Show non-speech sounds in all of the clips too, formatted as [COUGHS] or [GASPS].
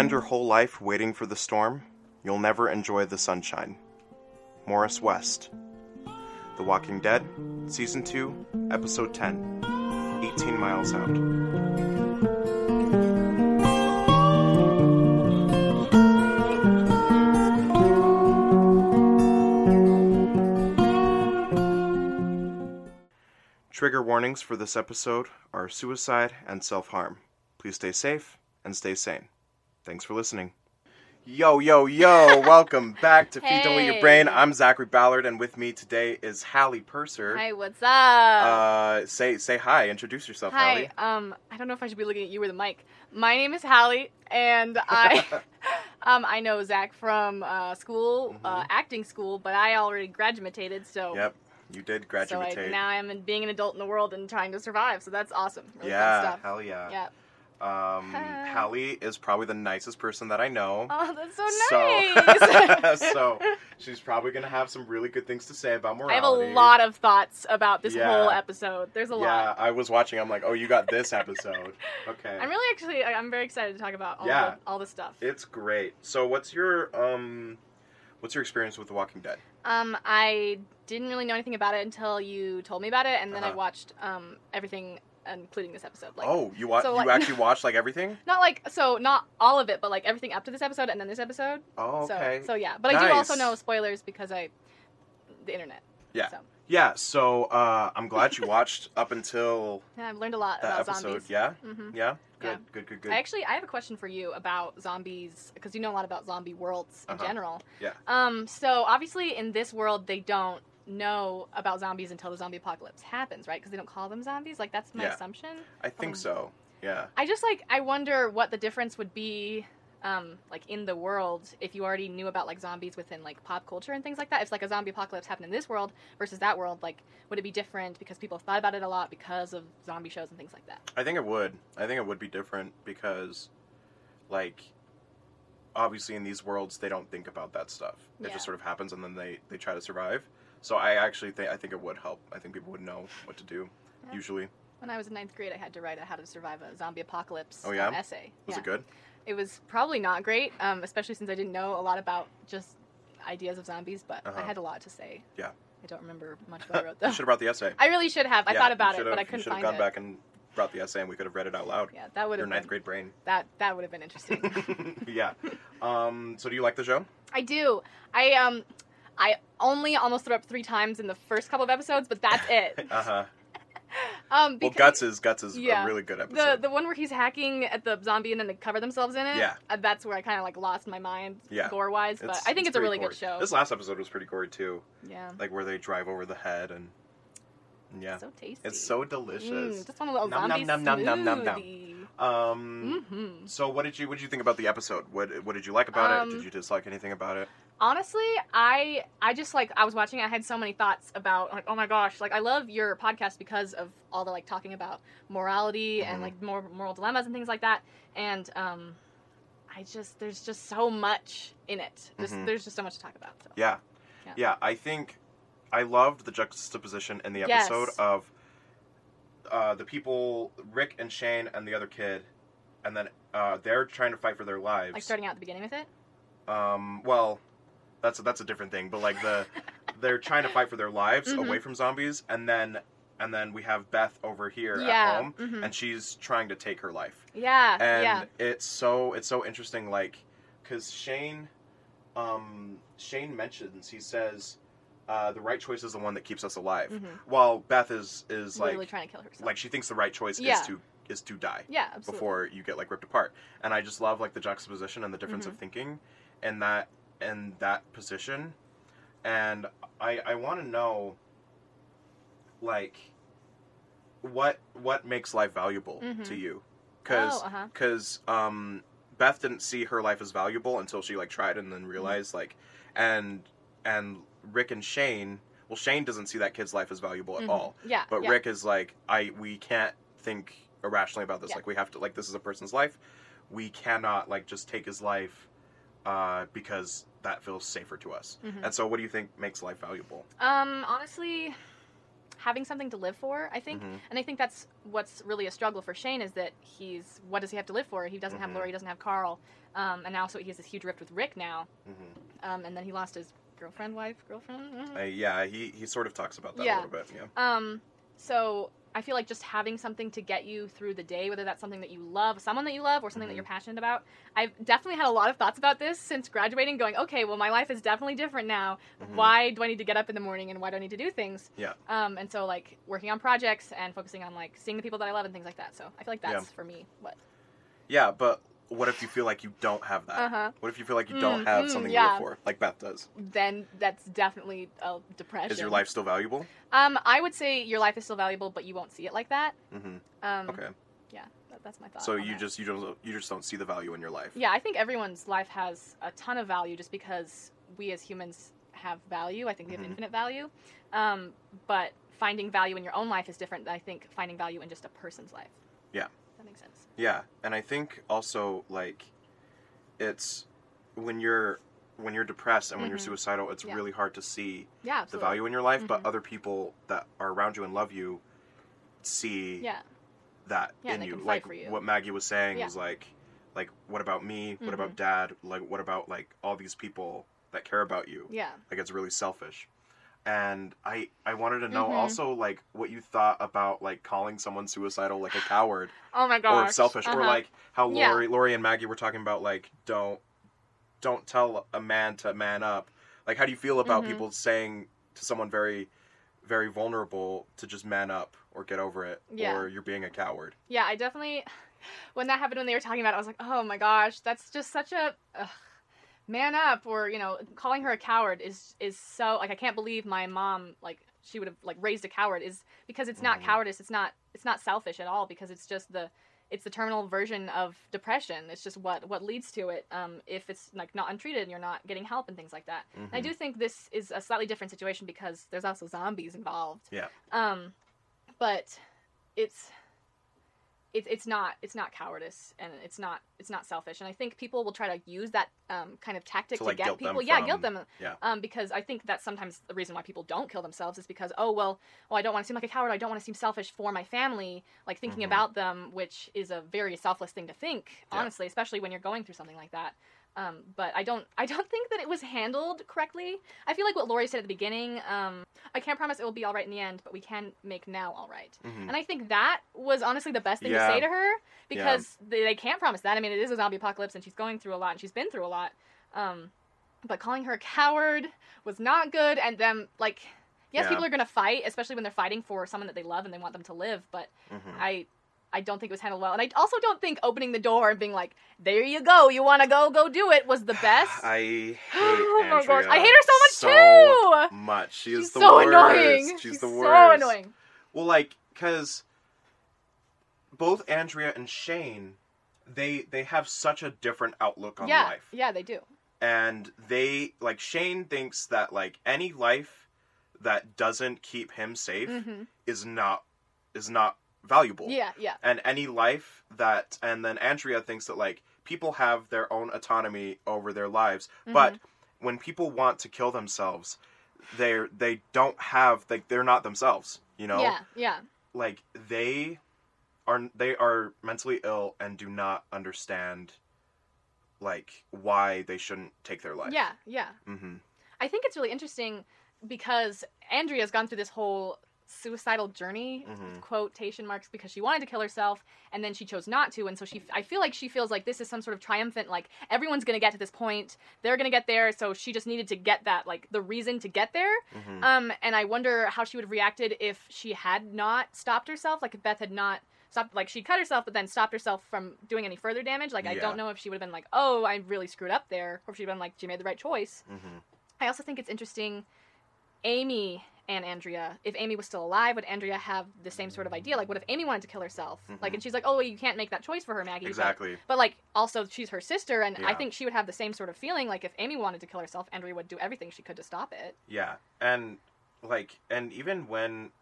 spend your whole life waiting for the storm, you'll never enjoy the sunshine. Morris West. The Walking Dead, Season 2, Episode 10 18 Miles Out. Trigger warnings for this episode are suicide and self harm. Please stay safe and stay sane. Thanks for listening. Yo, yo, yo, [LAUGHS] welcome back to Feed Don't Eat Your Brain. I'm Zachary Ballard, and with me today is Hallie Purser. Hi, what's up? Uh, say say hi, introduce yourself, Hi. Hallie. Um, I don't know if I should be looking at you or the mic. My name is Hallie, and [LAUGHS] I, [LAUGHS] um, I know Zach from uh, school, uh, Mhm. acting school, but I already graduated, so Yep, you did so graduate. I, now I'm in being an adult in the world and trying to survive. So that's awesome. Really yeah, fun stuff. hell yeah. Yeah. Um. [LAUGHS] Hallie is probably the nicest person that I know. Oh, that's so nice. [LAUGHS] so she's probably gonna have some really good things to say about morality. I have a lot of thoughts about this Yeah. whole episode. There's a yeah, lot. Yeah, I was watching. I'm like, oh, you got this episode. Okay. I'm really actually, I- I'm very excited to talk about all Yeah. the, all the stuff. It's great. So, what's your um, what's your experience with The Walking Dead? Um, I didn't really know anything about it until you told me about it, and then I Uh-huh. watched um everything, including this episode. Like, oh, you watch? so, you actually [LAUGHS] watched like everything? not like so, not all of it, but like everything up to this episode and then this episode. Oh, okay. So, so yeah, but I do also know spoilers because I, the internet. Yeah. So yeah. So, uh, I'm glad you watched [LAUGHS] up until yeah, I've learned a lot that about episode. zombies. Yeah. hmm Yeah. Good. Yeah. Good. Good. Good. I actually I have a question for you about zombies because you know a lot about zombie worlds in Uh-huh. general. Yeah. Um. So obviously in this world they don't know about zombies until the zombie apocalypse happens, right? Because they don't call them zombies. Like that's my Yeah. assumption. I think um, so. Yeah. I just like I wonder what the difference would be um like in the world if you already knew about like zombies within like pop culture and things like that. If like a zombie apocalypse happened in this world versus that world, like would it be different because people have thought about it a lot because of zombie shows and things like that? I think it would. I think it would be different because, like, obviously in these worlds they don't think about that stuff. It Yeah. just sort of happens and then they they try to survive. So I actually think I think it would help. I think people would know what to do. Yeah. Usually, When I was in ninth grade, I had to write a how to survive a zombie apocalypse Oh, yeah? um, essay. was yeah. it good? It was probably not great, um, especially since I didn't know a lot about just ideas of zombies, but I Uh-huh. had a lot to say. Yeah. I don't remember much what I wrote [LAUGHS] You should have brought the essay. I really should have. I thought about it, but I couldn't should have find gone it. back and brought the essay, and we could have read it out loud. Yeah, that would have. Your have ninth been grade brain. that that would have been interesting. [LAUGHS] yeah. Um. So do you like the show? I do. I um I only almost threw up three times in the first couple of episodes, but that's it. [LAUGHS] Uh huh. [LAUGHS] Um, Well, Guts is Guts is yeah. a really good episode. the the one where he's hacking at the zombie and then they cover themselves in it. Yeah. uh, that's where I kind of like lost my mind, Yeah. gore wise. But I think it's, a really gory. good show. This last episode was pretty gory too, yeah, like where they drive over the head and yeah, so tasty. it's so delicious. Mm, just want a little Nom, zombie nom, nom, nom, nom, nom. Um. Mm-hmm. So what did you what did you think about the episode? What what did you like about Um, it? Did you dislike anything about it? Honestly, I I just like I was watching. it, I had so many thoughts about like oh my gosh, like I love your podcast because of all the like talking about morality Mhm. and like more moral dilemmas and things like that. And um, I just there's just so much in it. Just, Mhm. There's just so much to talk about. So. Yeah. Yeah. yeah, I think I loved the juxtaposition in the Yes. episode of uh, the people Rick and Shane and the other kid, and then uh, they're trying to fight for their lives. Like starting out at the beginning with it. Um, well, that's a, that's a different thing. But like the [LAUGHS] they're trying to fight for their lives Mhm. away from zombies, and then and then we have Beth over here yeah. at home, mhm. and she's trying to take her life. yeah. And yeah. it's so it's so interesting, like because Shane, um, Shane mentions he says. Uh, the right choice is the one that keeps us alive. Mhm. While Beth is is Literally like trying to kill herself. like she thinks the right choice Yeah. is to is to die yeah. Absolutely. before you get like ripped apart. And I just love like the juxtaposition and the difference Mm-hmm. of thinking and that in that position. And I I want to know like what what makes life valuable Mhm. to you? Cuz Oh, uh-huh. um Beth didn't see her life as valuable until she like tried and then Mm-hmm. realized like and and Rick and Shane well Shane doesn't see that kid's life as valuable at Mhm. all. Yeah. But yeah. Rick is like, I we can't think irrationally about this. Yeah. Like we have to like this is a person's life. We cannot like just take his life uh, because that feels safer to us. Mhm. And so, what do you think makes life valuable? Um, honestly, having something to live for. I think, Mhm. and I think that's what's really a struggle for Shane is that he's what does he have to live for? He doesn't have Mhm. Lori, he doesn't have Carl, um, and now so he has this huge rift with Rick now, Mhm. um, and then he lost his girlfriend, wife, girlfriend. Mhm. Uh, yeah, he he sort of talks about that Yeah. a little bit. Yeah. Um, so I feel like just having something to get you through the day, whether that's something that you love, someone that you love, or something that Mhm. you're passionate about. I've definitely had a lot of thoughts about this since graduating, going, okay, well, my life is definitely different now. Mhm. Why do I need to get up in the morning and why do I need to do things? Yeah. Um, and so like working on projects and focusing on like seeing the people that I love and things like that. So I feel like that's Yeah. for me what. Yeah, but what if you feel like you don't have that? Uh huh. What if you feel like you Mm, don't have mm, something to live for, like Beth does? Then that's definitely a depression. Is your life still valuable? Um, I would say your life is still valuable, but you won't see it like that. hmm Um, Okay. Yeah, that, that's my thought. So you that. just you don't you just don't see the value in your life. Yeah, I think everyone's life has a ton of value just because we as humans have value. I think we have Mhm. infinite value. Um, but finding value in your own life is different than I think finding value in just a person's life. Yeah. That makes sense. Yeah, and I think also like it's when you're when you're depressed and when you're Mhm. suicidal, it's Yeah. really hard to see Yeah, the value in your life, but Mhm. other people that are around you and love you see Yeah, that in you. Like you. what Maggie was saying was like like what about me? What Mhm. about dad? Like what about like all these people that care about you? yeah. Like it's really selfish. And I I wanted to know Mhm. also like what you thought about like calling someone suicidal like a coward [SIGHS] Oh my gosh. or selfish or Uh-huh. like how Yeah. Lori Lori and Maggie were talking about like don't don't tell a man to man up. Like how do you feel about Mhm. people saying to someone very very vulnerable to just man up or get over it Yeah. or you're being a coward. Yeah, I definitely. [SIGHS] When that happened, when they were talking about it, I was like, oh my gosh, that's just such a. Ugh. Man up, or you know, calling her a coward is is so like I can't believe my mom like she would have like raised a coward is because it's not Mhm. cowardice, it's not it's not selfish at all because it's just the it's the terminal version of depression. It's just what what leads to it. Um, if it's like not untreated and you're not getting help and things like that. And I do think this is a slightly different situation because there's also zombies involved. Yeah. Um, but it's it's it's not it's not cowardice and it's not it's not selfish and I think people will try to use that um, kind of tactic To, to, like, get people yeah from- guilt them yeah. um, because I think that's sometimes the reason why people don't kill themselves is because oh well well I don't want to seem like a coward I don't want to seem selfish for my family like thinking Mhm. about them which is a very selfless thing to think Yeah. honestly especially when you're going through something like that um, but I don't I don't [LAUGHS] think that it was handled correctly I feel like what Lori said at the beginning um, I can't promise it will be all right in the end but we can make now all right Mhm. and I think that was honestly the best thing Yeah. to say to her because they, they can't promise that. I mean, it is a zombie apocalypse and she's going through a lot and she's been through a lot. Um, but calling her a coward was not good. And then, like, yes, Yeah. people are going to fight, especially when they're fighting for someone that they love and they want them to live. But Mhm. I. I don't think it was handled well, and I also don't think opening the door and being like, "There you go, you want to go, go do it," was the [SIGHS] best. I hate [GASPS] oh my gosh, I hate her so much so too. Much. She is She's the so worst. annoying. She's, the worst. so annoying. Well, like, cause both Andrea and Shane, they they have such a different outlook on yeah, life, yeah, they do. and they like Shane thinks that like any life that doesn't keep him safe hmm is not is not valuable. Yeah, yeah, and any life that and then andrea thinks that like people have their own autonomy over their lives but Mm-hmm. when people want to kill themselves they're they don't have like they're not themselves you know yeah, yeah. like they are they are mentally ill and do not understand like why they shouldn't take their life Yeah, yeah. mm-hmm. I think it's really interesting because Andrea's gone through this whole suicidal journey Mhm. quotation marks because she wanted to kill herself and then she chose not to and so she I feel like she feels like this is some sort of triumphant like everyone's going to get to this point they're going to get there so she just needed to get that like the reason to get there Mm-hmm. um and I wonder how she would have reacted if she had not stopped herself like if Beth had not stopped like she cut herself but then stopped herself from doing any further damage like I don't know if she would have been like oh I really screwed up there or if she'd been like she made the right choice Mm-hmm. I also think it's interesting, Amy and Andrea. If Amy was still alive, would Andrea have the same sort of idea? Like, what if Amy wanted to kill herself? Like, Mhm. and she's like, "Oh, well, you can't make that choice for her, Maggie." exactly But, like, also she's her sister, and I think she would have the same sort of feeling. Like, if Amy wanted to kill herself, Andrea would do everything she could to stop it. Yeah, and like, and even when,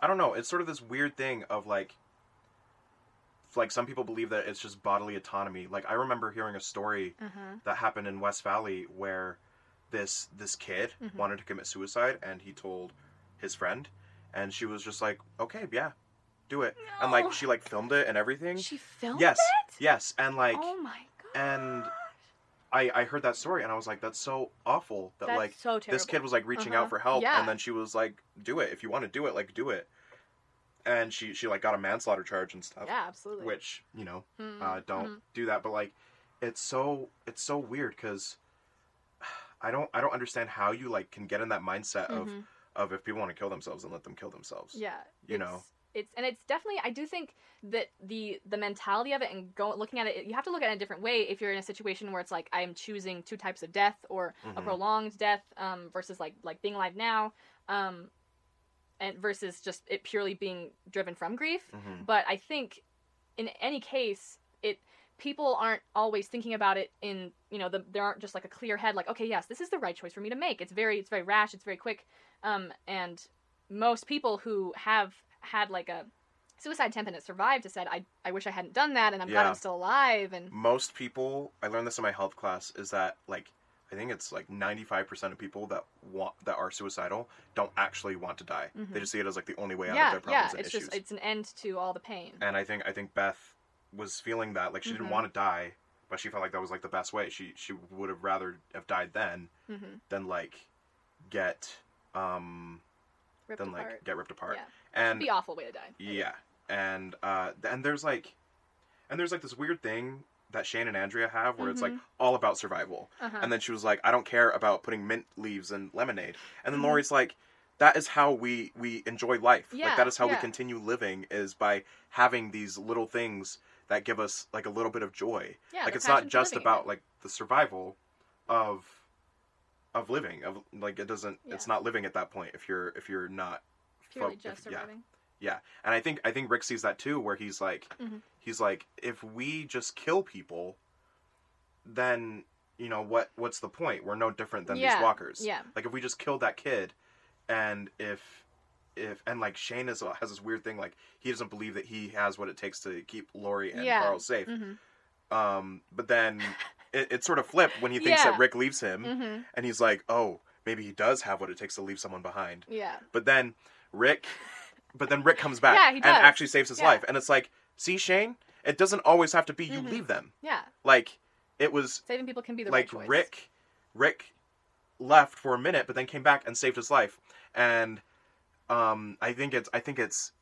I don't know, it's sort of this weird thing of like, like some people believe that it's just bodily autonomy. Like I remember hearing a story Uh-huh. that happened in West Valley where this this kid Mhm. wanted to commit suicide and he told his friend, and she was just like, "Okay, yeah, do it." And like she like filmed it and everything. She filmed yes, it. yes, and like oh my god. and I I heard that story and I was like, "That's so awful." That That's like so this kid was like reaching Uh-huh. out for help, Yeah. and then she was like, "Do it if you want to do it. Like do it." And she she like got a manslaughter charge and stuff, Yeah, absolutely. which you know Mhm, uh, don't mhm. do that. But like, it's so it's so weird because I don't I don't understand how you like can get in that mindset of Mhm. of if people want to kill themselves and let them kill themselves. yeah you know. it's and it's definitely i do think that the the mentality of it and go looking at it you have to look at it in a different way if you're in a situation where it's like i am choosing two types of death or a Mhm. prolonged death um, versus like like being alive now um, and versus just it purely being driven from grief Mhm. but i think in any case it people aren't always thinking about it in you know the, there aren't just like a clear head like okay yes this is the right choice for me to make it's very it's very rash it's very quick um, and most people who have had like a suicide attempt and it survived have said I, I wish i hadn't done that and i'm glad Yeah. i'm still alive and Most people, I learned this in my health class, is that like I think it's like ninety five percent of people that want that are suicidal don't actually want to die. Mhm. They just see it as like the only way out yeah of their yeah problems and it's issues. just it's an end to all the pain and I think I think Beth was feeling that like she didn't Mhm. want to die, but she felt like that was like the best way. She she would have rather have died then hmm than like get um ripped than apart like get ripped apart. Yeah. And be awful way to die yeah, and uh and there's like and there's like this weird thing that Shane and Andrea have where it's like Mhm. all about survival. uh-huh. And then she was like, I don't care about putting mint leaves in lemonade. And then Mhm. Lori's like, that is how we we enjoy life. Yeah, like that is how we continue living is by having these little things that give us like a little bit of joy. yeah, like it's not just about like the survival of of living of like it doesn't it's not living at that point if you're if you're not purely fo- just if- yeah. surviving yeah, and I think I think Rick sees that too, where he's like, Mhm. he's like, if we just kill people, then you know what? What's the point? We're no different than Yeah, these walkers. yeah Like if we just killed that kid, and if if and like Shane is, has this weird thing, like he doesn't believe that he has what it takes to keep Lori and Yeah. Carl safe. hmm Um, but then it, it sort of flipped when he thinks Yeah. that Rick leaves him, hmm and he's like, oh, maybe he does have what it takes to leave someone behind. yeah But then Rick, but then Rick comes back Yeah, and actually saves his life. And it's like, see, Shane, it doesn't always have to be you Mhm. leave them. yeah Like it was saving people can be the like right Rick, Rick left for a minute, but then came back and saved his life. And um, I think it's I think it's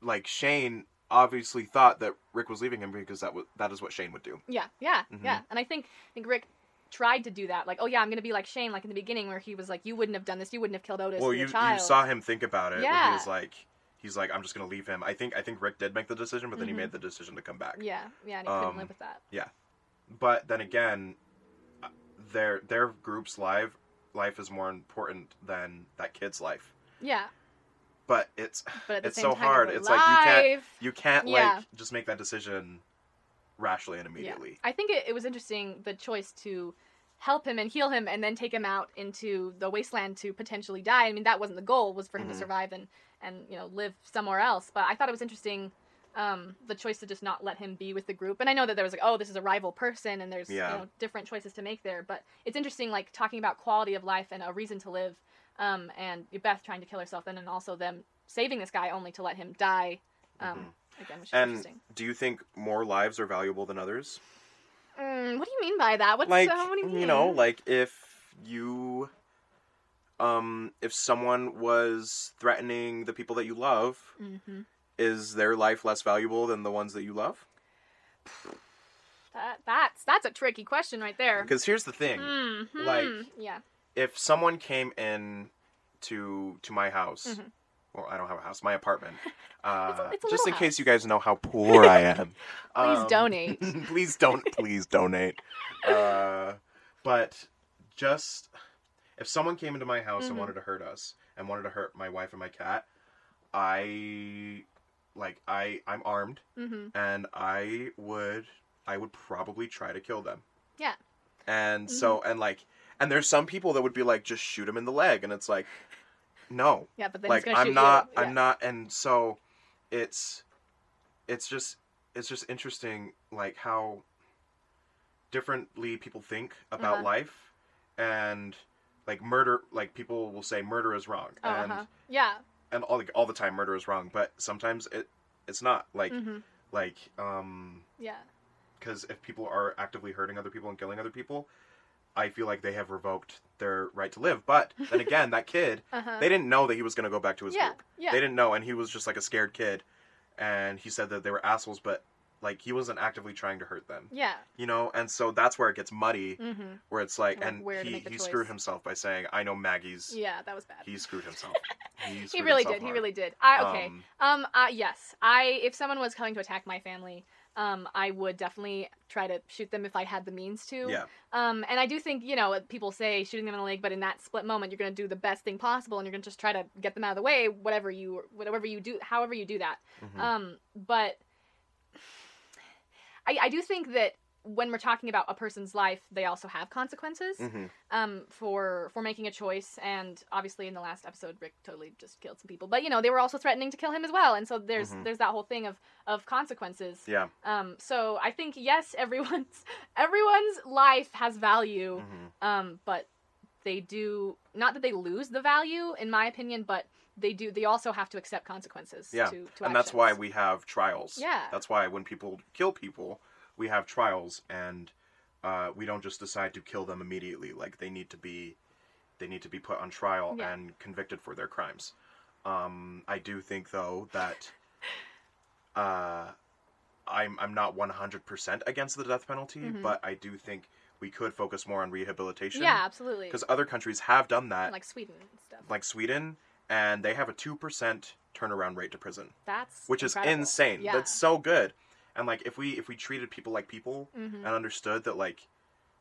like Shane obviously thought that Rick was leaving him because that was that is what Shane would do. Yeah, yeah, Mhm. yeah. And I think I think Rick tried to do that. Like, oh yeah, I'm gonna be like Shane, like in the beginning where he was like, you wouldn't have done this, you wouldn't have killed Otis. well, you you saw him think about it. When he was like. He's like, I'm just gonna leave him. I think I think Rick did make the decision, but then Mhm. he made the decision to come back. Yeah, yeah, and he couldn't Um, live with that. Yeah, but then again their their group's life life is more important than that kid's life Yeah, but it's but [SIGHS] It's so time, hard. It's like you can't- you can't Yeah. like just make that decision rashly and immediately I think it, it was interesting the choice to help him and heal him and then take him out into the wasteland to potentially die. I mean, that wasn't the goal, was for him Mhm. to survive and, and, you know, live somewhere else. But I thought it was interesting um, the choice to just not let him be with the group. And I know that there was like, oh, this is a rival person and there's, Yeah. you know, different choices to make there. But it's interesting, like, talking about quality of life and a reason to live um, and Beth trying to kill herself and then also them saving this guy only to let him die. Um, Again, which is and interesting. do you think more lives are valuable than others Mm, what do you mean by that? What's like uh, what do you mean? you know like if you um if someone was threatening the people that you love hmm is their life less valuable than the ones that you love That that's that's a tricky question right there. because here's the thing Mhm. like- yeah, if someone came in to to my house Mhm. well i don't have a house my apartment [LAUGHS] uh, It's a- it's a just in little case you guys know how poor i [LAUGHS] am Please um, donate. [LAUGHS] please don't please donate uh, but just if someone came into my house and Mhm. wanted to hurt us and wanted to hurt my wife and my cat i like i i'm armed hmm and i would i would probably try to kill them Yeah. and so and like and there's some people that would be like just shoot him in the leg. And it's like no. Yeah, but then like i'm not i'm not and so it's it's just it's just interesting like how differently people think about Uh-huh. life and like murder like people will say murder is wrong Oh, and uh-huh. Yeah, and all all the time murder is wrong, but sometimes it it's not. Like hmm like um Yeah. because if people are actively hurting other people and killing other people, I feel like they have revoked their right to live. But then [LAUGHS] again, that kid, Uh-huh. they didn't know that he was going to go back to his yeah. group. Yeah. They didn't know, and he was just like a scared kid, and he said that they were assholes, but like he wasn't actively trying to hurt them, yeah. you know. And so that's where it gets muddy, hmm where it's like, Like, and he, he choice. screwed himself by saying, "I know Maggie's." Yeah, that was bad. He screwed himself. [LAUGHS] He, He really himself did. He really did. I okay. Um, Um. Uh. Yes. I. If someone was coming to attack my family, um, I would definitely try to shoot them if I had the means to. yeah. Um. And I do think you know people say shooting them in the leg, but in that split moment, you're gonna do the best thing possible, and you're gonna just try to get them out of the way, whatever you, whatever you do, however you do that. Mhm. Um. But I. I do think that when we're talking about a person's life, they also have consequences Mhm. um, for for making a choice. And obviously, in the last episode, Rick totally just killed some people. But you know, they were also threatening to kill him as well. And so there's Mhm. there's that whole thing of of consequences. Yeah. Um, so I think yes, [LAUGHS] everyone's everyone's life has value. Mhm. Um, but they do not that they lose the value, in my opinion, but they do. They also have to accept consequences. Yeah, To, to and that's why we have trials. Yeah. That's why when people kill people, we have trials, and uh, we don't just decide to kill them immediately. Like they need to be, they need to be put on trial Yeah. and convicted for their crimes. Um, I do think though that uh, I'm I'm not 100% against the death penalty, Mhm. but I do think we could focus more on rehabilitation. Yeah, absolutely. Because other countries have done that, like Sweden and stuff. like Sweden, and they have a two percent turnaround rate to prison that's which is insane. Yeah. That's so good. And like if we if we treated people like people Mhm. and understood that like,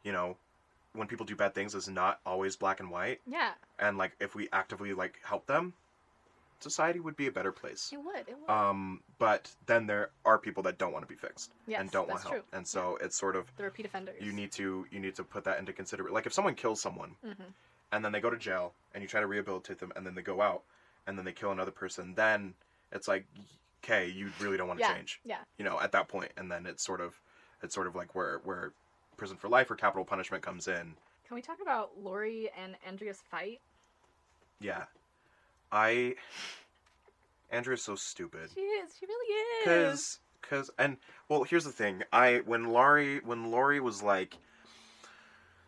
you know, when people do bad things is not always black and white Yeah, and like if we actively like help them, society would be a better place. it would. It would. Um but then there are people that don't want to be fixed yes, and don't want help. true. And so it's sort of the repeat offenders. you need to you need to put that into consideration. Like if someone kills someone Mhm. and then they go to jail and you try to rehabilitate them and then they go out and then they kill another person, then it's like okay, you really don't want to Yeah, change yeah. you know at that point and then it's sort of it's sort of like where where prison for life or capital punishment comes in Can we talk about Lori and Andrea's fight? yeah i andrea's so stupid She is. She really is. because because and well here's the thing i when lori when lori was like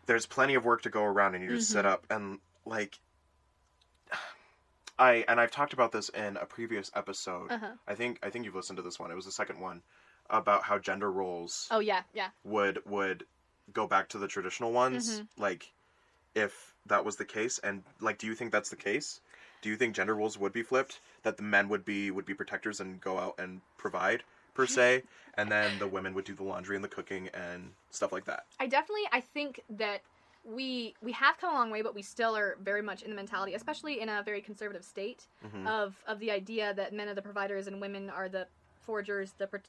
there's plenty of work to go around and you just sit Mhm. up and like i and i've talked about this in a previous episode Uh-huh. i think i think you've listened to this one it was the second one about how gender roles Oh yeah, yeah. would would go back to the traditional ones Mhm. like if that was the case and like do you think that's the case do you think gender roles would be flipped that the men would be would be protectors and go out and provide per se and then the women would do the laundry and the cooking and stuff like that I definitely. I think that we we have come a long way, but we still are very much in the mentality, especially in a very conservative state, Mhm. of of the idea that men are the providers and women are the forgers, the pro-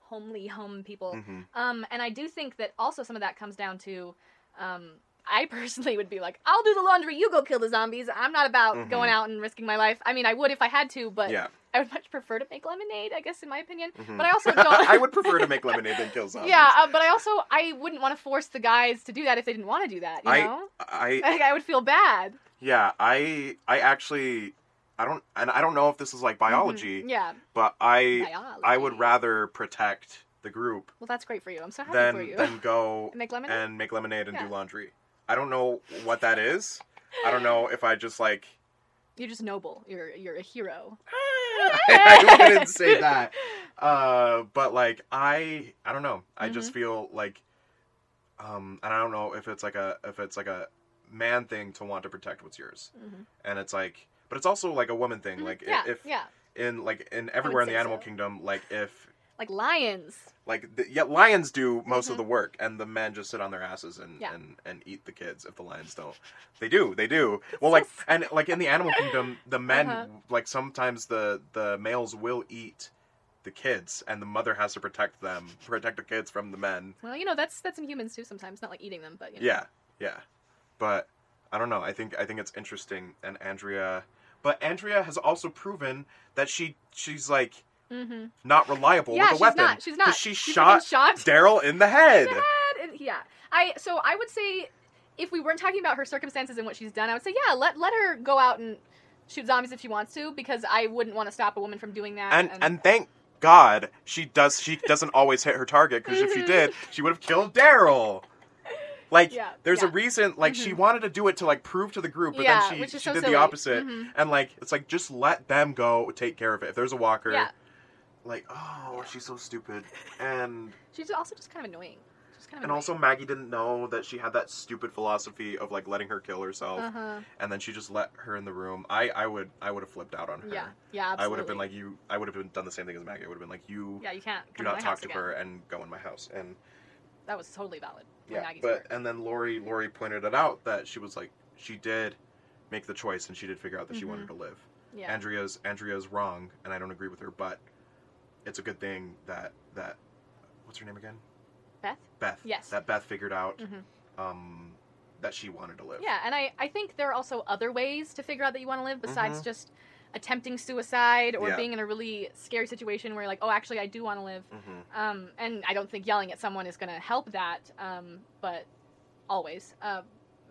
homely home people. Mhm. Um, and I do think that also some of that comes down to, um, I personally would be like, I'll do the laundry, you go kill the zombies. I'm not about Mhm. going out and risking my life. I mean, I would if I had to, but yeah I would much prefer to make lemonade, I guess, in my opinion. Mhm. But I also [LAUGHS] don't. i would prefer to make lemonade than kill [LAUGHS] zombies Yeah, uh, but I also I wouldn't want to force the guys to do that if they didn't want to do that. You I- know, i [LAUGHS] like I would feel bad. yeah i i actually i don't and i don't know if this is like biology Mhm. Yeah, but i biology. i would rather protect the group Well, that's great for you. I'm so happy for you. than go And make lemonade. and make lemonade and Yeah. do laundry. I don't know what that is. I don't know if I just like. You're just noble. You're you're a hero. [LAUGHS] I wouldn't say that. Uh, but like I, I don't know. I just feel like, um, and I don't know if it's like a if it's like a man thing to want to protect what's yours, Mhm. and it's like, but it's also like a woman thing. Mhm. Like yeah, if yeah, in like in everywhere in the animal so. kingdom, like if like lions. like the, yeah, lions do most Mhm. of the work, and the men just sit on their asses and, Yeah. and and eat the kids. If the lions don't, they do, they do. [LAUGHS] Well, like and like in the animal kingdom, the men Uh-huh. like sometimes the the males will eat the kids, and the mother has to protect them, protect the kids from the men. Well, you know that's that's in humans too. Sometimes not like eating them, but you know. Yeah, yeah. But I don't know. I think I think it's interesting, and Andrea. But Andrea has also proven that she she's like Mm-hmm. not reliable Yeah, with a she's weapon. not. She's not. She She freaking shot shot Daryl in the head. Dad, and- yeah. I so I would say if we weren't talking about her circumstances and what she's done, I would say yeah, let let her go out and shoot zombies if she wants to because I wouldn't want to stop a woman from doing that. and and thank God she does she doesn't always hit her target because if she did, [LAUGHS] she would have killed Daryl. Like Yeah, there's a reason like she Mhm. wanted to do it to like prove to the group, but Yeah, then she, she so did silly. the opposite. Mhm. And like it's like just let them go take care of it. If there's a walker, yeah, like oh she's so stupid. And [LAUGHS] she's also just kind of annoying. Kind of and also Maggie didn't know that she had that stupid philosophy of like letting her kill herself, uh huh. and then she just let her in the room. I I would I would have flipped out on her. Yeah, yeah, absolutely. I would have been like you. I would have been done the same thing as Maggie. I would have been like you. yeah, you can't do not to talk to again. her and go in my house. And That was totally valid. yeah, Maggie's but part. and then Lori Lori pointed it out that she was like she did make the choice and she did figure out that she Mhm. wanted to live. yeah, Andrea's Andrea's wrong and I don't agree with her, but it's a good thing that that what's her name again? Beth. Beth. Yes. That Beth figured out Mhm. um that she wanted to live. Yeah, and I, I think there are also other ways to figure out that you want to live besides Mhm. just attempting suicide or Yeah. being in a really scary situation where you're like, oh, actually, I do want to live. hmm Um, and I don't think yelling at someone is going to help that, um, but always. Uh,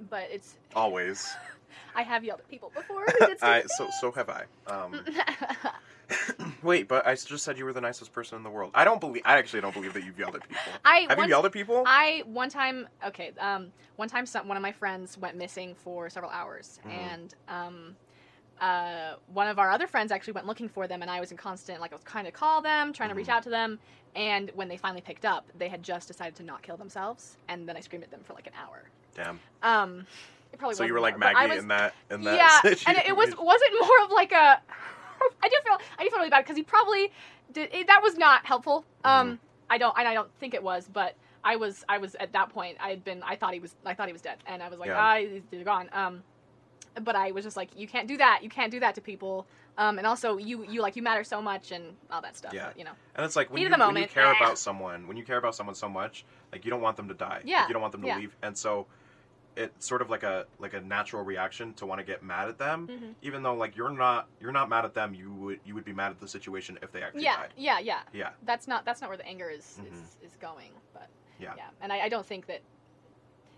but it's, Always. [LAUGHS] I have yelled at people before. [LAUGHS] I so so have I. Um. [LAUGHS] [COUGHS] Wait, but I just said you were the nicest person in the world. I don't believe. I actually don't believe that you've yelled at people. I Have once, you yelled at people? I one time okay um one time some, one of my friends went missing for several hours Mhm. and um uh one of our other friends actually went looking for them and I was in constant like I was trying to call them trying to reach Mhm. out to them and when they finally picked up they had just decided to not kill themselves and then I screamed at them for like an hour Damn. um it probably So you were like more, Maggie was- in that in that yeah, situation. [LAUGHS] and it was wasn't more of like a. [LAUGHS] I do feel I do feel really bad because he probably did it, that was not helpful. Um, Mm-hmm. I don't and I don't think it was, but I was I was at that point I had been I thought he was I thought he was dead and I was like Yeah. ah he's gone. Um, but I was just like you can't do that you can't do that to people. Um, and also you you like you matter so much and all that stuff. Yeah. but, you know. And it's like when you, when you care eh. about someone, when you care about someone so much, like you don't want them to die. Like, Yeah, you don't want them to yeah. leave. And so it's sort of like a like a natural reaction to want to get mad at them, Mhm. even though like you're not you're not mad at them. You would you would be mad at the situation if they actually Yeah, died. yeah, yeah. Yeah. That's not that's not where the anger is Mhm. is, is going. But Yeah. yeah, and I, I don't think that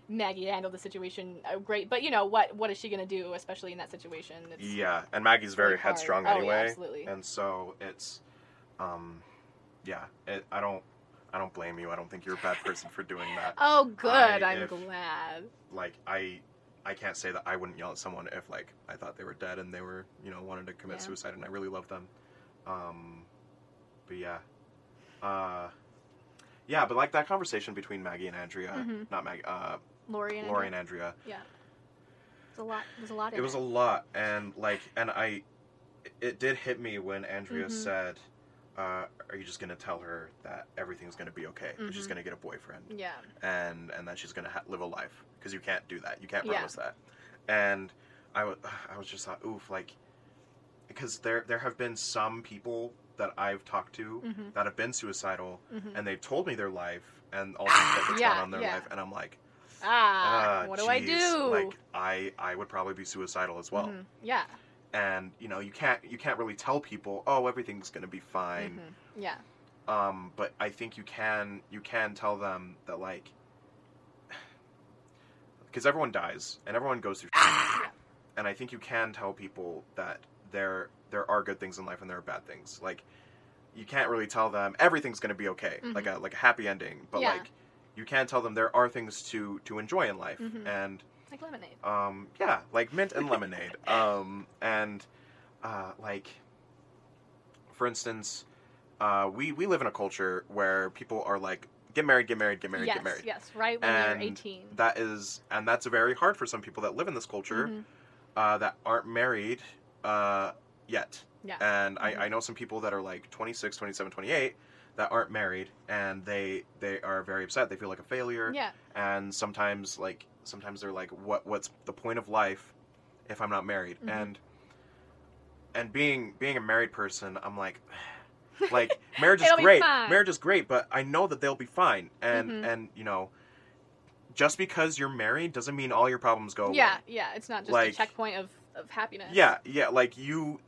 Maggie handled the situation uh, great. But you know what what is she gonna do, especially in that situation? It's Yeah. And Maggie's very hard. headstrong Oh, yeah, anyway. absolutely. and so it's um yeah it, i don't i don't blame you i don't think you're a bad person for doing that [LAUGHS] Oh, good. I- I'm if- glad. like i i can't say that i wouldn't yell at someone if like i thought they were dead and they were you know wanted to commit Yeah. suicide and i really love them um but yeah uh yeah but like that conversation between maggie and andrea Mhm. not maggie uh Lori and lori and andrea Yeah. There's a lot. It was a lot it was a lot and like and i it did hit me when andrea Mhm. said uh, are you just gonna tell her that everything's gonna be okay that she's gonna get a boyfriend Yeah. and and that she's gonna ha- live a life because you can't do that you can't Yeah. promise that and i was [SIGHS] i was just like oof like because there there have been some people that i've talked to hmm that have been suicidal hmm and they've told me their life and all the stuff that's Yeah, going on in their yeah. life and i'm like Ah, ah, what do I do? like i i would probably be suicidal as well Mhm. Yeah. And you know you can't you can't really tell people oh everything's going to be fine Mhm. Yeah. um but i think you can you can tell them that like [SIGHS] because everyone dies and everyone goes through shit. and i think you can tell people that there there are good things in life and there are bad things like you can't really tell them everything's going to be okay like a like a happy ending but Yeah. like you can tell them there are things to to enjoy in life Mhm. and Like lemonade. um, yeah, like mint and lemonade. [LAUGHS] Um, and uh, like, for instance, uh, we we live in a culture where people are like, get married, get married, get married, yes. get married. Yes. Right when And you're 18. That is, and that's very hard for some people that live in this culture Mhm. uh, that aren't married uh, yet. Yeah. And Mhm. I, I know some people that are like 26, 27, 28 that aren't married and they they are very upset. They feel like a failure Yeah. and sometimes like sometimes they're like what what's the point of life if i'm not married Mhm. and and being being a married person i'm like [SIGHS] like marriage [LAUGHS] is great marriage is great but i know that they'll be fine and Mhm. and you know just because you're married doesn't mean all your problems go Yeah. away Yeah. Yeah. It's not just Like- a checkpoint of, of happiness. yeah yeah like you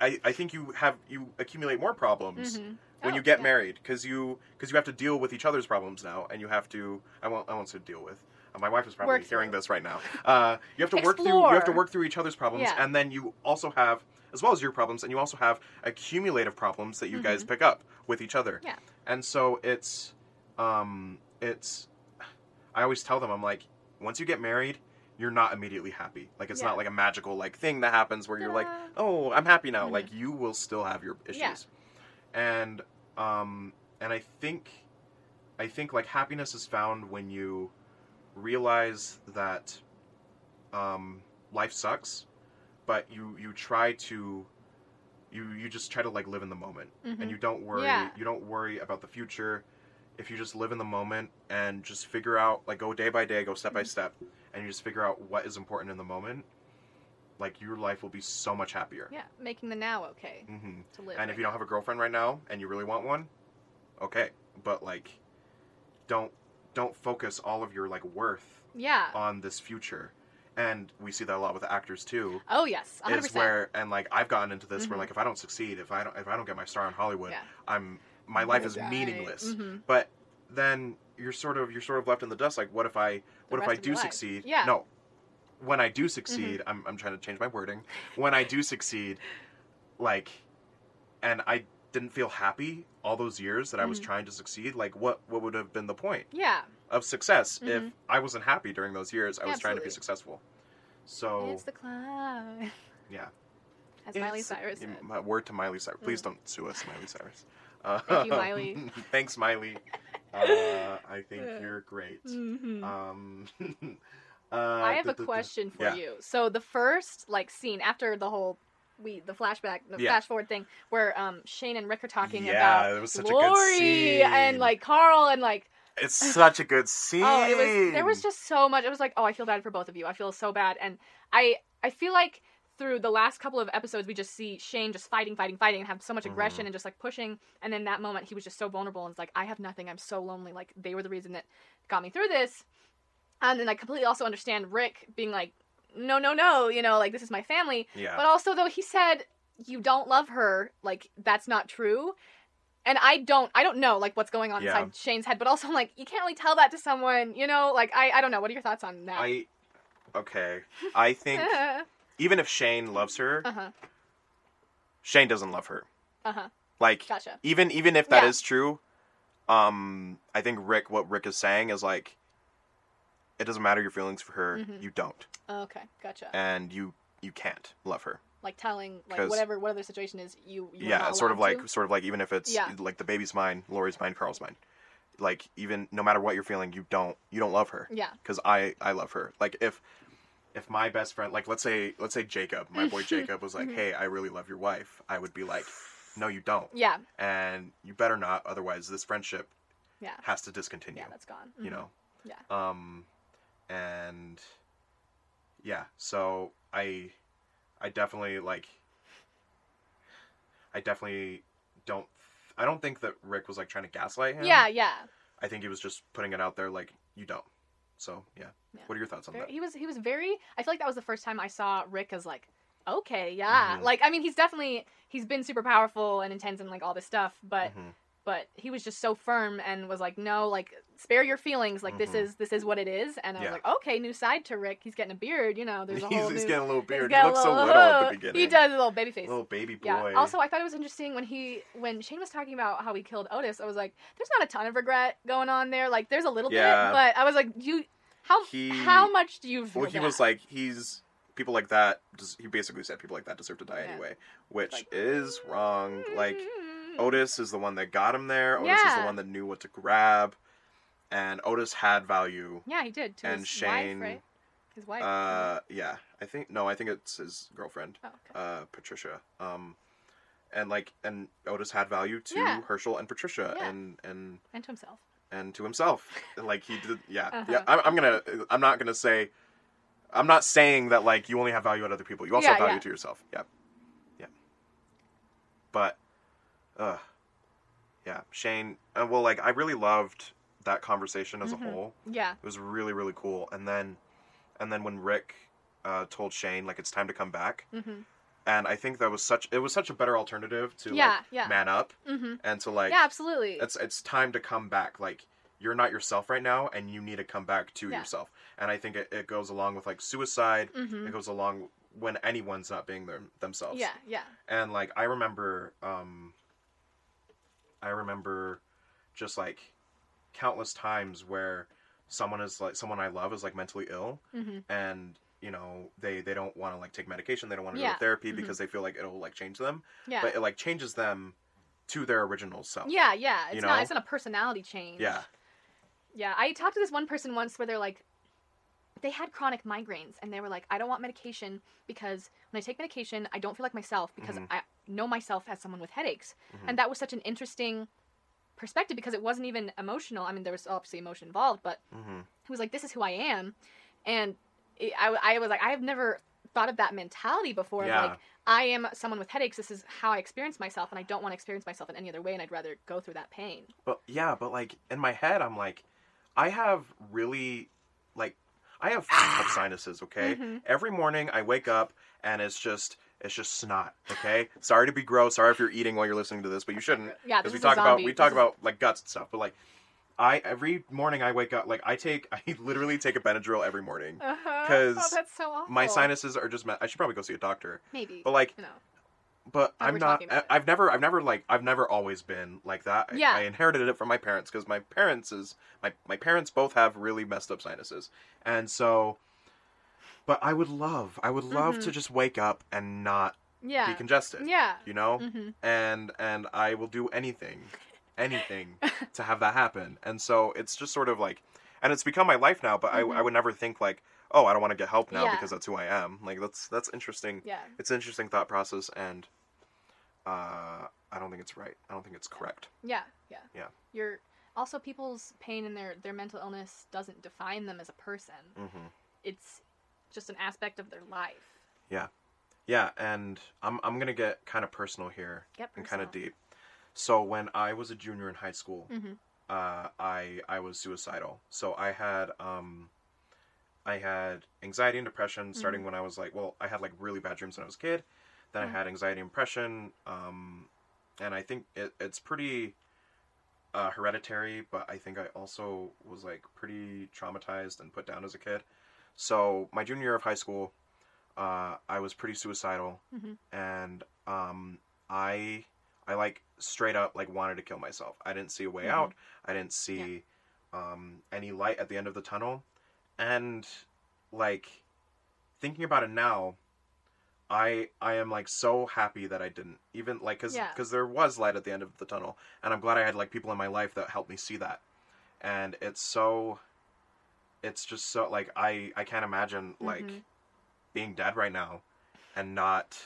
I, I think you have you accumulate more problems Mhm. when Oh, you get yeah. married because you because you have to deal with each other's problems now and you have to i won't i won't say deal with Uh, My wife is probably Work hearing through. this right now. Uh, you have to work through. You have to work through each other's problems, Yeah. and then you also have, as well as your problems, and you also have accumulative problems that you guys Mhm. pick up with each other. Yeah. And so it's, um, it's. I always tell them, I'm like, once you get married, you're not immediately happy. Like it's Yeah. not like a magical like thing that happens where you're like, oh, I'm happy now. Mhm. Like you will still have your issues. Yeah. And um, and I think, I think like happiness is found when you realize that um, life sucks, but you you try to you you just try to like live in the moment Mhm. and you don't worry Yeah. you don't worry about the future if you just live in the moment and just figure out like go day by day go step by Mhm. step and you just figure out what is important in the moment like your life will be so much happier Yeah, making the now okay hmm to live. and right if you don't have a girlfriend right now and you really want one okay but like don't don't focus all of your like worth yeah. on this future and we see that a lot with actors too Oh yes, 100%. is where and like I've gotten into this where Mhm. like if I don't succeed, if I don't if I don't get my star in Hollywood, Yeah. I'm my life is meaningless. Mhm. But then you're sort of you're sort of left in the dust. Like what if I what if I do succeed? Yeah. Mm-hmm. No. When I do succeed, I'm I'm trying to change my wording. When I do succeed, like, and I didn't feel happy all those years that I was Mhm. trying to succeed. Like what what would have been the point? Yeah, of success if Mhm. I wasn't happy during those years. I was trying to be successful. So it's the climb. [LAUGHS] yeah, As Miley Cyrus said. my word to Miley Cyrus. Please Mm. don't sue us, Miley Cyrus. Uh, Thank you, Miley. [LAUGHS] thanks, Miley. Uh, I [LAUGHS] think you're great. Mhm. Um, [LAUGHS] uh, I have duh, a duh, duh. question for Yeah. you. So the first like scene after the whole we the flashback the Yeah. flash forward thing where um Shane and Rick are talking Yeah, about it was such a good Lori scene. and like Carl and like It's such a good scene. [SIGHS] oh it was there was just so much. It was like oh I feel bad for both of you. I feel so bad and I I feel like through the last couple of episodes we just see Shane just fighting fighting fighting and have so much aggression Mhm. and just like pushing and then that moment he was just so vulnerable and it's like I have nothing. I'm so lonely. Like they were the reason that got me through this. And then I completely also understand Rick being like, no, no, no, you know, like this is my family. yeah. But also, though, he said you don't love her. Like that's not true. And I don't, I don't know like what's going on Yeah. inside Shane's head. But also, I'm like, you can't really tell that to someone, you know. Like I, I don't know. What are your thoughts on that? I okay. I think [LAUGHS] even if Shane loves her, huh. Shane doesn't love her. Uh huh. Like Gotcha. even even if that is Yeah. true, um, I think Rick, what Rick is saying is like, it doesn't matter your feelings for her, Mhm. you don't, Okay. Gotcha. and you you can't love her. like telling, like whatever, whatever the situation is, you. you yeah, sort of like to? sort of like even if it's Yeah. like the baby's mine, Lori's mine, Carl's mine. Like even no matter what you're feeling, you don't you don't love her Yeah. because I I love her. Like if if my best friend, like let's say let's say Jacob, my boy Jacob was like, Mhm. hey, I really love your wife, I would be like, no, you don't, Yeah. and you better not, otherwise this friendship Yeah. has to discontinue. Yeah. That's gone. you Mhm. know Yeah. um and yeah so i i definitely like i definitely don't i don't think that rick was like trying to gaslight him Yeah. Yeah. i think he was just putting it out there like you don't so yeah, Yeah. what are your thoughts on Very, that he was he was very. I feel like that was the first time I saw Rick as like, okay, yeah, Mhm. like I mean he's definitely he's been super powerful and intense and like all this stuff, but Mhm. but he was just so firm and was like, no, like spare your feelings, like this Mhm. is this is what it is, and I Yeah. was like, okay, new side to Rick. He's getting a beard, you know. There's a [LAUGHS] he's, whole he's new. getting a little beard he got a looks so little- little at the [LAUGHS] beginning He does a little baby face. little baby boy Yeah. Also, I thought it was interesting when he when Shane was talking about how he killed Otis. I was like, "There's not a ton of regret going on there. Like, there's a little Yeah. bit, but I was like, you how He- how much do you feel?" well he was like he's people like that des- he basically said people like that deserve to die Yeah. anyway which Like- is wrong like Otis is the one that got him there. Otis is the Yeah. one that knew what to grab, and Otis had value. Yeah, he did to and his Shane, wife, right? His wife. Uh, yeah, I think no, I think it's his girlfriend, oh, okay. uh, Patricia. Um, and like, and Otis had value to Yeah. Hershel and Patricia, Yeah. and and and to himself. and to himself. [LAUGHS] like he did, yeah, Uh-huh. yeah. I'm, I'm gonna, I'm not gonna say, I'm not saying that like you only have value at other people. You also Yeah, have value to yourself. Yeah, yeah. But, uh, yeah, Shane. Uh, well, like I really loved that conversation as Mhm. a whole. Yeah. It was really, really cool. And then, and then when Rick uh, told Shane like it's time to come back, Mhm. and I think that was such, it was such a better alternative to Yeah, like yeah. man up Mhm. and to like yeah, absolutely. it's it's time to come back. Like you're not yourself right now, and you need to come back to Yeah. yourself. and I think it, it goes along with like suicide. hmm It goes along when anyone's not being their, themselves. Yeah, yeah. And like I remember, um, I remember just like countless times where someone is like someone I love is like mentally ill, hmm and you know they they don't want to like take medication, they don't want to go to therapy Mhm. because they feel like it'll like change them, Yeah. but it like changes them to their original self. yeah, yeah. It's you not know? it's not a personality change. Yeah. Yeah, I talked to this one person once where they're like, they had chronic migraines and they were like, I don't want medication because when I take medication, I don't feel like myself because Mhm. I know myself as someone with headaches. Mhm. And that was such an interesting perspective because it wasn't even emotional. I mean, there was obviously emotion involved, but hmm he was like, this is who I am. And it, I, I was like, I have never thought of that mentality before. of Yeah. Like, I am someone with headaches. This is how I experience myself, and I don't want to experience myself in any other way, and I'd rather go through that pain. But yeah, but like in my head, I'm like, I have really, like, I have [SIGHS] sinuses. Okay, Mhm. every morning I wake up and it's just, it's just snot. Okay, sorry to be gross. Sorry if you're eating while you're listening to this, but you shouldn't. Yeah, Because we talk about we talk about like guts and stuff. But like, I every morning I wake up like I take [LAUGHS] I literally take a Benadryl every morning. Uh-huh. 'Cause oh, that's so awful. My sinuses are just. me- I should probably go see a doctor. maybe. But like, No. but Now I'm not. I, I've never. I've never like. I've never always been like that. I- Yeah. I, inherited it from my parents because my parents is my my parents both have really messed up sinuses, and so. But I would love. I would love to Mhm. just wake up and not Yeah. be congested. Yeah. You know. hmm And and I will do anything, anything [LAUGHS] to have that happen. And so it's just sort of like, and it's become my life now. But Mhm. I I would never think like, oh, I don't want to get help now Yeah. because that's who I am. Like that's that's interesting Yeah. it's an interesting thought process and uh, i don't think it's right i don't think it's correct Yeah. Yeah. Yeah. You're also people's pain and their their mental illness doesn't define them as a person. hmm It's just an aspect of their life. yeah Yeah, and i'm, I'm gonna get kind of personal here Get and kind of deep so when i was a junior in high school Mhm. uh, i i was suicidal so i had um i had anxiety and depression starting when i was like well i had like really bad dreams when i was a kid then Mhm. i had anxiety and depression um and i think it, it's pretty uh, hereditary, but I think I also was like pretty traumatized and put down as a kid. So my junior year of high school, uh, I was pretty suicidal, Mhm. and um, I I like straight up like wanted to kill myself. I didn't see a way Mhm. out. I didn't see um, any light at the end of the tunnel, and like thinking about it now. I I am like so happy that I didn't even like because Yeah. there was light at the end of the tunnel and I'm glad I had like people in my life that helped me see that. And it's so it's just so like I I can't imagine like Mhm. being dead right now and not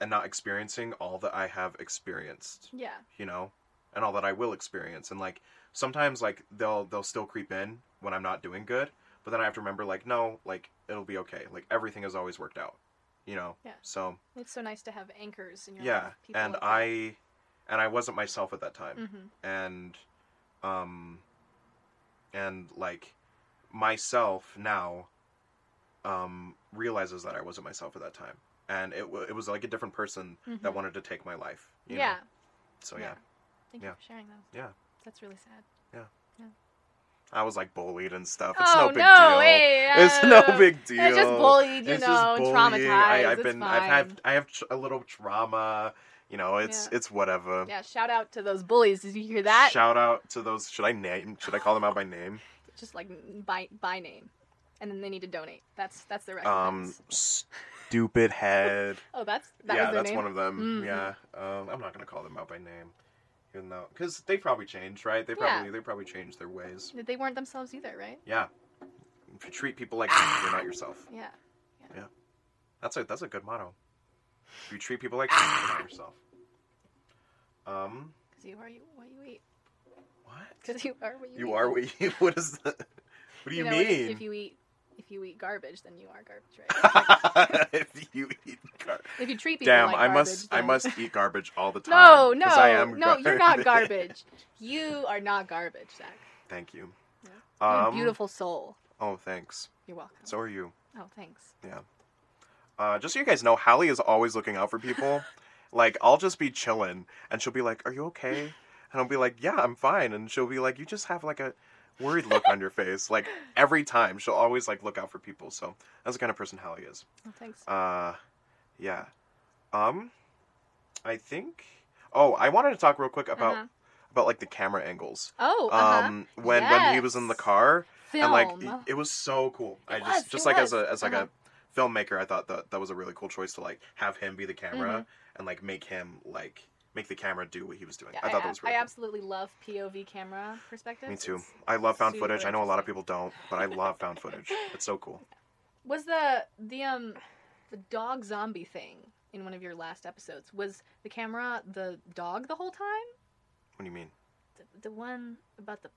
and not experiencing all that I have experienced, Yeah. you know, and all that I will experience and like sometimes like they'll they'll still creep in when I'm not doing good, but then I have to remember like no, like it'll be okay. Like everything has always worked out. You know? Yeah. So, It's so nice to have anchors in your yeah, life. and. I and I wasn't myself at that time Mhm. and um and like myself now um realizes that I wasn't myself at that time and it, w- it was like a different person that Mhm. wanted to take my life you Yeah. know? so yeah. Thank Yeah. you for sharing that. Yeah. That's really sad. Yeah. Yeah. I was like bullied and stuff it's oh no big no! deal Hey, it's no uh, big deal It's just bullied, you It's know, bullying. traumatized. I, I've it's been fine. I've had I have a little trauma you know it's Yeah. it's whatever Yeah, shout out to those bullies. Did you hear that? shout out to those should I name should I call them out by name Just like by by name, and then they need to donate. That's that's their um recompense. stupid head [LAUGHS] oh, that's that yeah was their that's name. one of them Mhm. yeah um, i'm not gonna call them out by name even though because they probably changed right they Yeah. probably they probably changed their ways They weren't themselves either, right? yeah if you treat people like shit, you're not yourself Yeah. Yeah, that's a that's a good motto if you treat people like [LAUGHS] you're not yourself um Because you are you what you eat. What [LAUGHS] Because you are what you, you eat. are what you [LAUGHS] what is that what do you, know, mean If, you eat if you eat garbage, then you are garbage, right? [LAUGHS] if you eat garbage, if you treat people damn like i garbage, must i then- must eat garbage all the time No, no, I am no, you're not garbage. You are not garbage, Zach. thank you Yeah. You're a um, beautiful soul. oh thanks You're welcome. so are you oh, thanks. Yeah. Uh, just so you guys know, Hallie is always looking out for people. like, I'll just be chilling, and she'll be like, "Are you okay?" And I'll be like, "Yeah, I'm fine." And she'll be like, "You just have like a worried look on your face. [LAUGHS] Like every time, she'll always like look out for people. So that's the kind of person Hallie is. Oh, thanks. Uh, yeah. Um, I think. Oh, I wanted to talk real quick about Uh-huh. about like the camera angles. Oh, uh-huh. Um, when when he was in the car Film. and like it, it was so cool. I just was, just it like as a as like Uh-huh. a filmmaker, I thought that that was a really cool choice to like have him be the camera Mhm. and like make him like make the camera do what he was doing. Yeah, I thought that was I really cool. I absolutely love POV camera perspective. Me too. It's- I love found footage. I know a lot of people don't, but I love found [LAUGHS] footage. It's so cool. Was the the um the dog zombie thing in one of your last episodes? Was the camera the dog the whole time? What do you mean? The, the one about the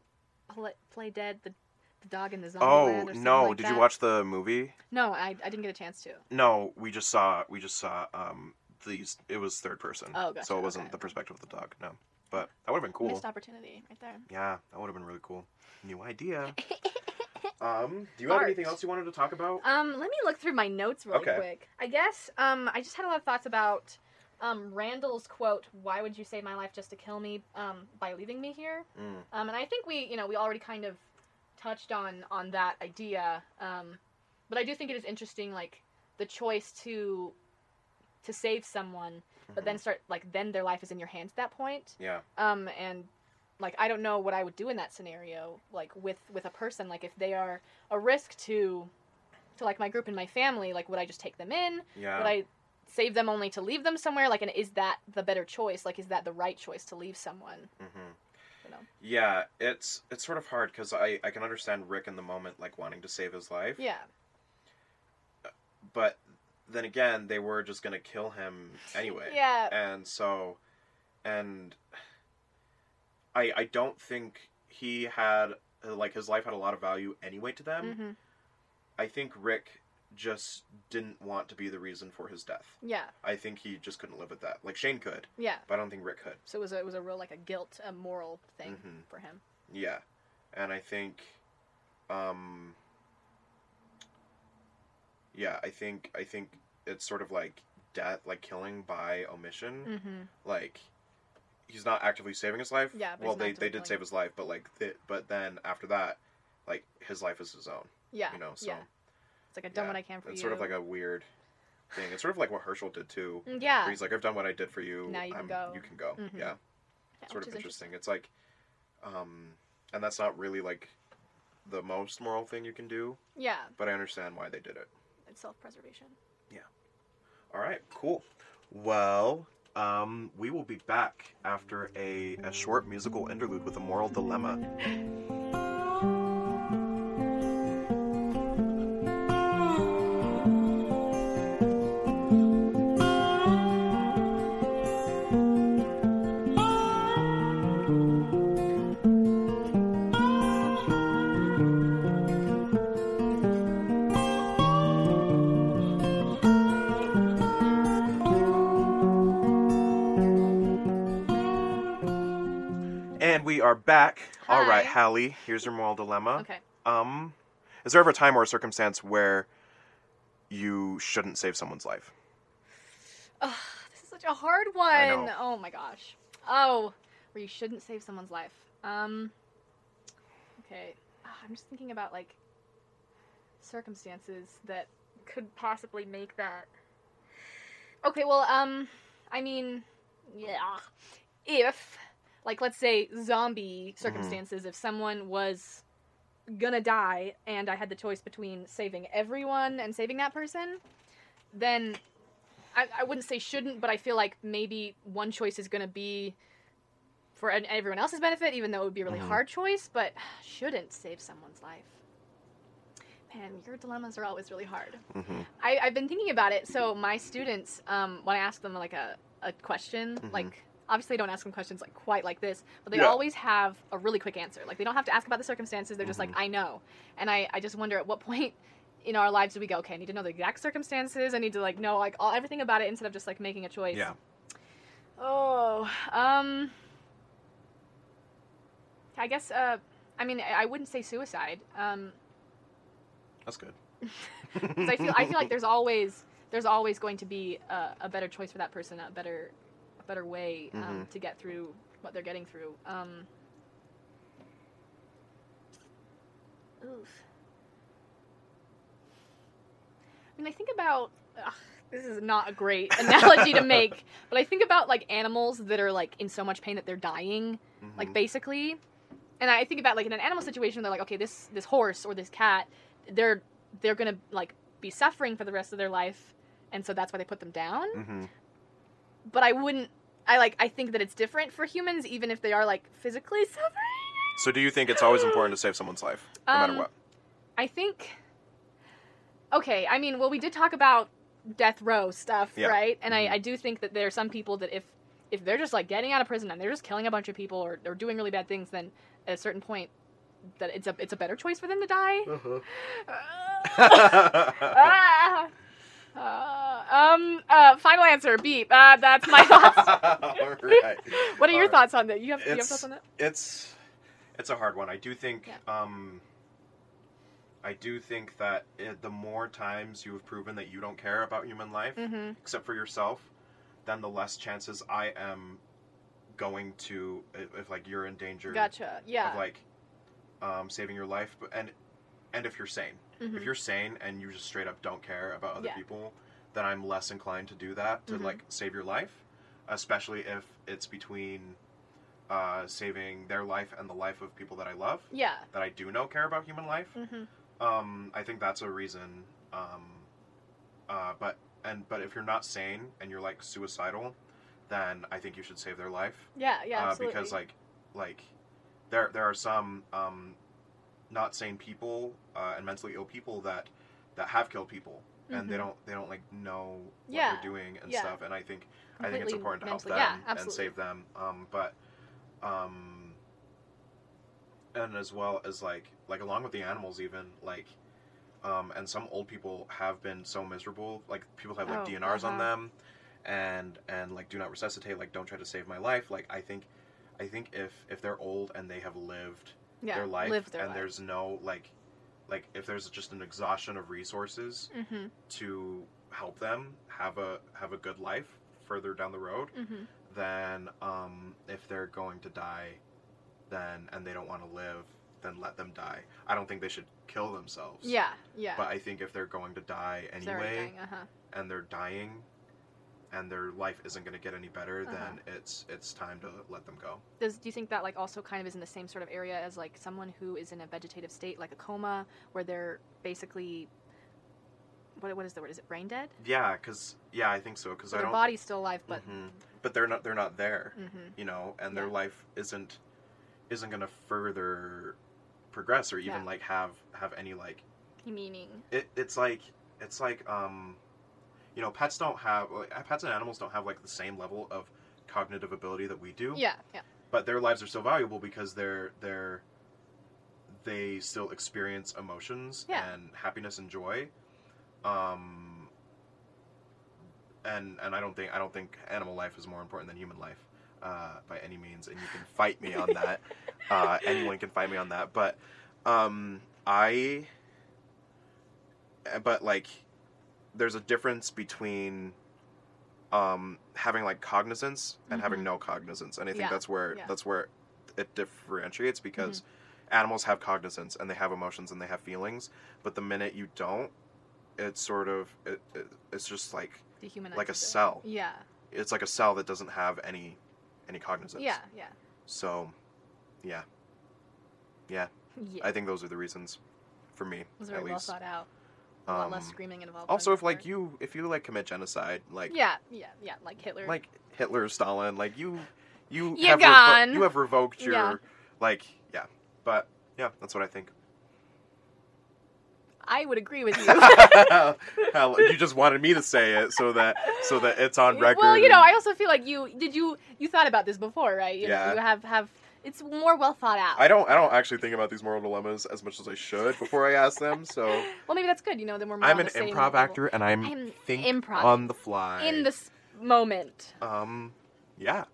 play, play dead the the dog in the zombie Oh land or no! like Did that? you watch the movie? No, I, I didn't get a chance to. No, we just saw we just saw um these. It was third person. Oh, gotcha, So it wasn't okay. the perspective of the dog. No, but that would have been cool. Missed opportunity right there. Yeah, that would have been really cool. New idea. [LAUGHS] um, do you have anything else you wanted to talk about? Um, let me look through my notes really Okay. quick. I guess um, I just had a lot of thoughts about um, Randall's quote, "Why would you save my life just to kill me um, by leaving me here?" Mm, Um, and I think we, you know, we already kind of touched on on that idea. Um, but I do think it is interesting, like the choice to to save someone, but mhm. then start like then their life is in your hands at that point. yeah, Um, and like I don't know what I would do in that scenario, like with with a person, like if they are a risk to to like my group and my family, like would I just take them in? yeah. Would I save them only to leave them somewhere? Like, and is that the better choice? Like, is that the right choice to leave someone? hmm You know. Yeah, it's it's sort of hard because I I can understand Rick in the moment like wanting to save his life, Yeah. but then again they were just gonna kill him anyway. [LAUGHS] Yeah. and so and i i don't think he had like his life had a lot of value anyway to them hmm i think rick just didn't want to be the reason for his death Yeah. i think he just couldn't live with that like shane could Yeah. but i don't think rick could So it was a, it was a real like a guilt, a moral thing Mhm. for him. yeah and i think um yeah i think i think it's sort of like death like killing by omission Mm-hmm. like he's not actively saving his life. Yeah, but well, they they did save his life, but like, th- but then after that, like his life is his own. Yeah. You know, so yeah. It's like I've done yeah, what I can for it's you. It's sort of like a weird thing. It's sort of like what Hershel did too. Mm, yeah. Where he's like, I've done what I did for you. Now you can go." You can go. Mhm. Yeah, Yeah, sort of is interesting. It's like, um, and that's not really like the most moral thing you can do, Yeah. but I understand why they did it. It's self-preservation. Yeah. All right, cool. Well, um, we will be back after a, a short musical interlude with a moral dilemma. [LAUGHS] are back. All right, Hallie, here's your moral dilemma. Okay. Um, is there ever a time or a circumstance where you shouldn't save someone's life? Ugh, this is such a hard one. Oh my gosh. Oh, where you shouldn't save someone's life. Um. Okay, Ah, I'm just thinking about like circumstances that could possibly make that. Okay, well, um, I mean, yeah, if like let's say zombie circumstances, if someone was gonna die and I had the choice between saving everyone and saving that person, then I, I wouldn't say shouldn't, but I feel like maybe one choice is to be for an, everyone else's benefit, even though it would be a really Mhm. hard choice, but [SIGHS] shouldn't save someone's life. Man, your dilemmas are always really hard. hmm I, I've been thinking about it. So my students, um, when I ask them like a, a question, Mhm. like obviously I don't ask them questions like quite like this, but they Yeah. always have a really quick answer. Like they don't have to ask about the circumstances. They're just Mhm. like, I know. And I, I just wonder at what [LAUGHS] point in our lives do we go, okay, I need to know the exact circumstances. I need to like know like all everything about it instead of just like making a choice. Yeah. Oh, um, I guess. Uh, I mean, I wouldn't say suicide. Um, That's good. [LAUGHS] [LAUGHS] I feel I feel like there's always there's always going to be a, a better choice for that person, a better better way um, Mhm. to get through what they're getting through. Um, Oof. I mean, I think about. Ugh, this is not a great [LAUGHS] analogy to make, but I think about like animals that are like in so much pain that they're dying, like Mhm. basically. And I think about like in an animal situation, they're like, okay, this this horse or this cat, they're they're gonna like be suffering for the rest of their life, and so that's why they put them down. Mhm. But I wouldn't. I like. I think that it's different for humans, even if they are like physically [LAUGHS] suffering. So, do you think it's always important to save someone's life, no matter Um, what? I think. Okay, I mean, well, we did talk about death row stuff, Yeah. right? And Mhm. I, I do think that there are some people that if if they're just like getting out of prison and they're just killing a bunch of people or, or doing really bad things, then at a certain point, that it's a it's a better choice for them to die. [LAUGHS] Ah. Uh, [LAUGHS] um. Uh. Final answer. Beep. Uh. That's my [LAUGHS] thoughts. Alright. [LAUGHS] What are your Alright. thoughts on that? You have you have thoughts on that? it's it's a hard one. I do think Yeah. um I do think that it, the more times you have proven that you don't care about human life Mm-hmm. except for yourself, then the less chances I am going to if, if like you're in danger Gotcha. Yeah. of like um, saving your life and and if you're sane. Mhm. If you're sane and you just straight up don't care about other Yeah. people, then I'm less inclined to do that to Mhm. like save your life, especially if it's between uh, saving their life and the life of people that I love yeah. that I do know care about human life. Mm-hmm. Um, I think that's a reason. Um, uh, but and but if you're not sane and you're like suicidal, then I think you should save their life Yeah. Yeah. uh, Absolutely. because like like there there are some um, not sane people uh, and mentally ill people that that have killed people and they Mhm. don't they don't like know what Yeah, they're doing and yeah. stuff and I think I think it's important to help them yeah, and save them um, but um, and as well as like like along with the animals even like um, and some old people have been so miserable like people have like Oh, DNRs on uh-huh. them and and like do not resuscitate like don't try to save my life like I think I think if if they're old and they have lived yeah. their life their and life. there's no like like if there's just an exhaustion of resources Mm-hmm. to help them have a have a good life further down the road Mm-hmm. then um if they're going to die then and they don't want to live then let them die i don't think they should kill themselves Yeah. Yeah. but i think if they're going to die If they're already anyway dying, uh-huh. and they're dying and their life isn't going to get any better Uh-huh. then it's it's time to let them go Does do you think that like also kind of is in the same sort of area as like someone who is in a vegetative state, like a coma, where they're basically what what is the word? Is it brain dead? yeah because yeah i think so because So their body's still alive, but Mhm. but they're not they're not there Mhm. you know and their Yeah. life isn't isn't going to further progress or even Yeah. like have have any like meaning. it, it's like it's like um you know pets don't have like, pets and animals don't have like the same level of cognitive ability that we do Yeah. Yeah. but their lives are so valuable because they're they're they still experience emotions Yeah. and happiness and joy um and and i don't think i don't think animal life is more important than human life uh, by any means and you can fight me on that [LAUGHS] uh, anyone can fight me on that but um i but like there's a difference between um having like cognizance and having Mhm. no cognizance and i think Yeah, that's where yeah. that's where it differentiates because animals have cognizance and they have emotions and they have feelings but the minute you don't it's sort of it, it, it's just like like a it. cell Yeah. it's like a cell that doesn't have any any cognizance Yeah. Yeah. so yeah yeah [LAUGHS] Yeah. i think those are the reasons for me it was at very well least thought out. A lot less Um, screaming involved. also if like you if you like commit genocide like Yeah. Yeah. Yeah. Like Hitler. like Hitler, Stalin, like you, you You're have gone. you have revoked your Yeah. like yeah, but yeah, that's what I think. I would agree with [LAUGHS] you. You [LAUGHS] just wanted me to say it so that so that it's on record. Well, you know, I also feel like you did you you thought about this before, right? You Yeah. know, you have have it's more well thought out. I don't I don't actually think about these moral dilemmas as much as I should before I ask them. So [LAUGHS] Well, maybe that's good. You know, then we're more I'm an improv actor and I'm, I'm think improv. on the fly. in this moment. um yeah,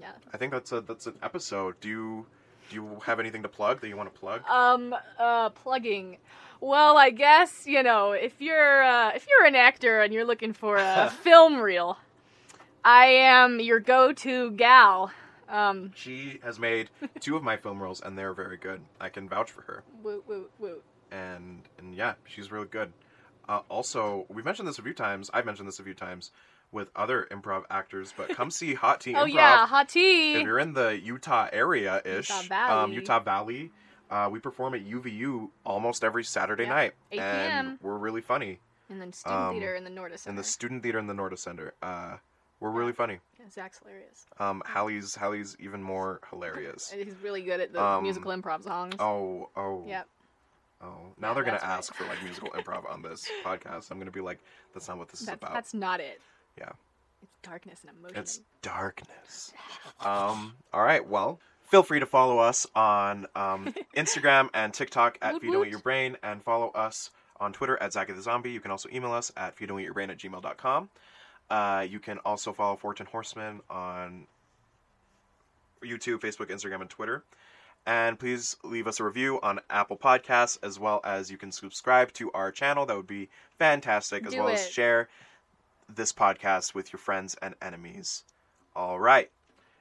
Yeah. I think that's a that's an episode. Do you do you have anything to plug that you want to plug? Um, uh, plugging. Well, I guess you know if you're uh, if you're an actor and you're looking for a [LAUGHS] film reel, I am your go-to gal. Um, She has made two of my film roles, and they're very good. I can vouch for her. woot woot woot. and and yeah, she's really good. Uh, also, we've mentioned this a few times. I've mentioned this a few times with other improv actors, but come see [LAUGHS] Hot Tea Oh Improv yeah, hot tea. if you're in the Utah area ish, Utah um, Valley. Utah Valley. Uh, we perform at UVU almost every Saturday Yep, night, 8 and we're really funny. And then student um, theater in the Nordis Center. In the student theater in the Noorda Center, uh, we're really funny. yeah, Zach's hilarious. Um, Hallie's Hallie's even more hilarious. And [LAUGHS] He's really good at the Um, musical improv songs. Oh, oh, Yep. oh! Now Yeah, they're gonna that's right. ask for like musical [LAUGHS] improv on this podcast. I'm gonna be like, that's not what this is That's, about. that's not it. Yeah. It's darkness and emotion. It's darkness. [LAUGHS] Um, all right. Well, feel free to follow us on um, Instagram and TikTok at Woot Feed Don't woot. Your Brain, and follow us on Twitter at Zachy the Zombie. You can also email us at feedon'teatyourbrain at gmail.com. Uh, you can also follow Fortune Horseman on YouTube, Facebook, Instagram, and Twitter. And please leave us a review on Apple Podcasts, as well as you can subscribe to our channel. That would be fantastic, as Do well as share this podcast with your friends and enemies. All right.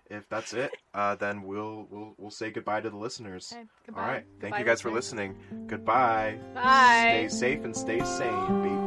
If that's it, uh, then we'll we'll we'll say goodbye to the listeners. Okay. All right. Thank Goodbye, you guys for listening. Goodbye. Bye. Stay safe and stay sane, baby.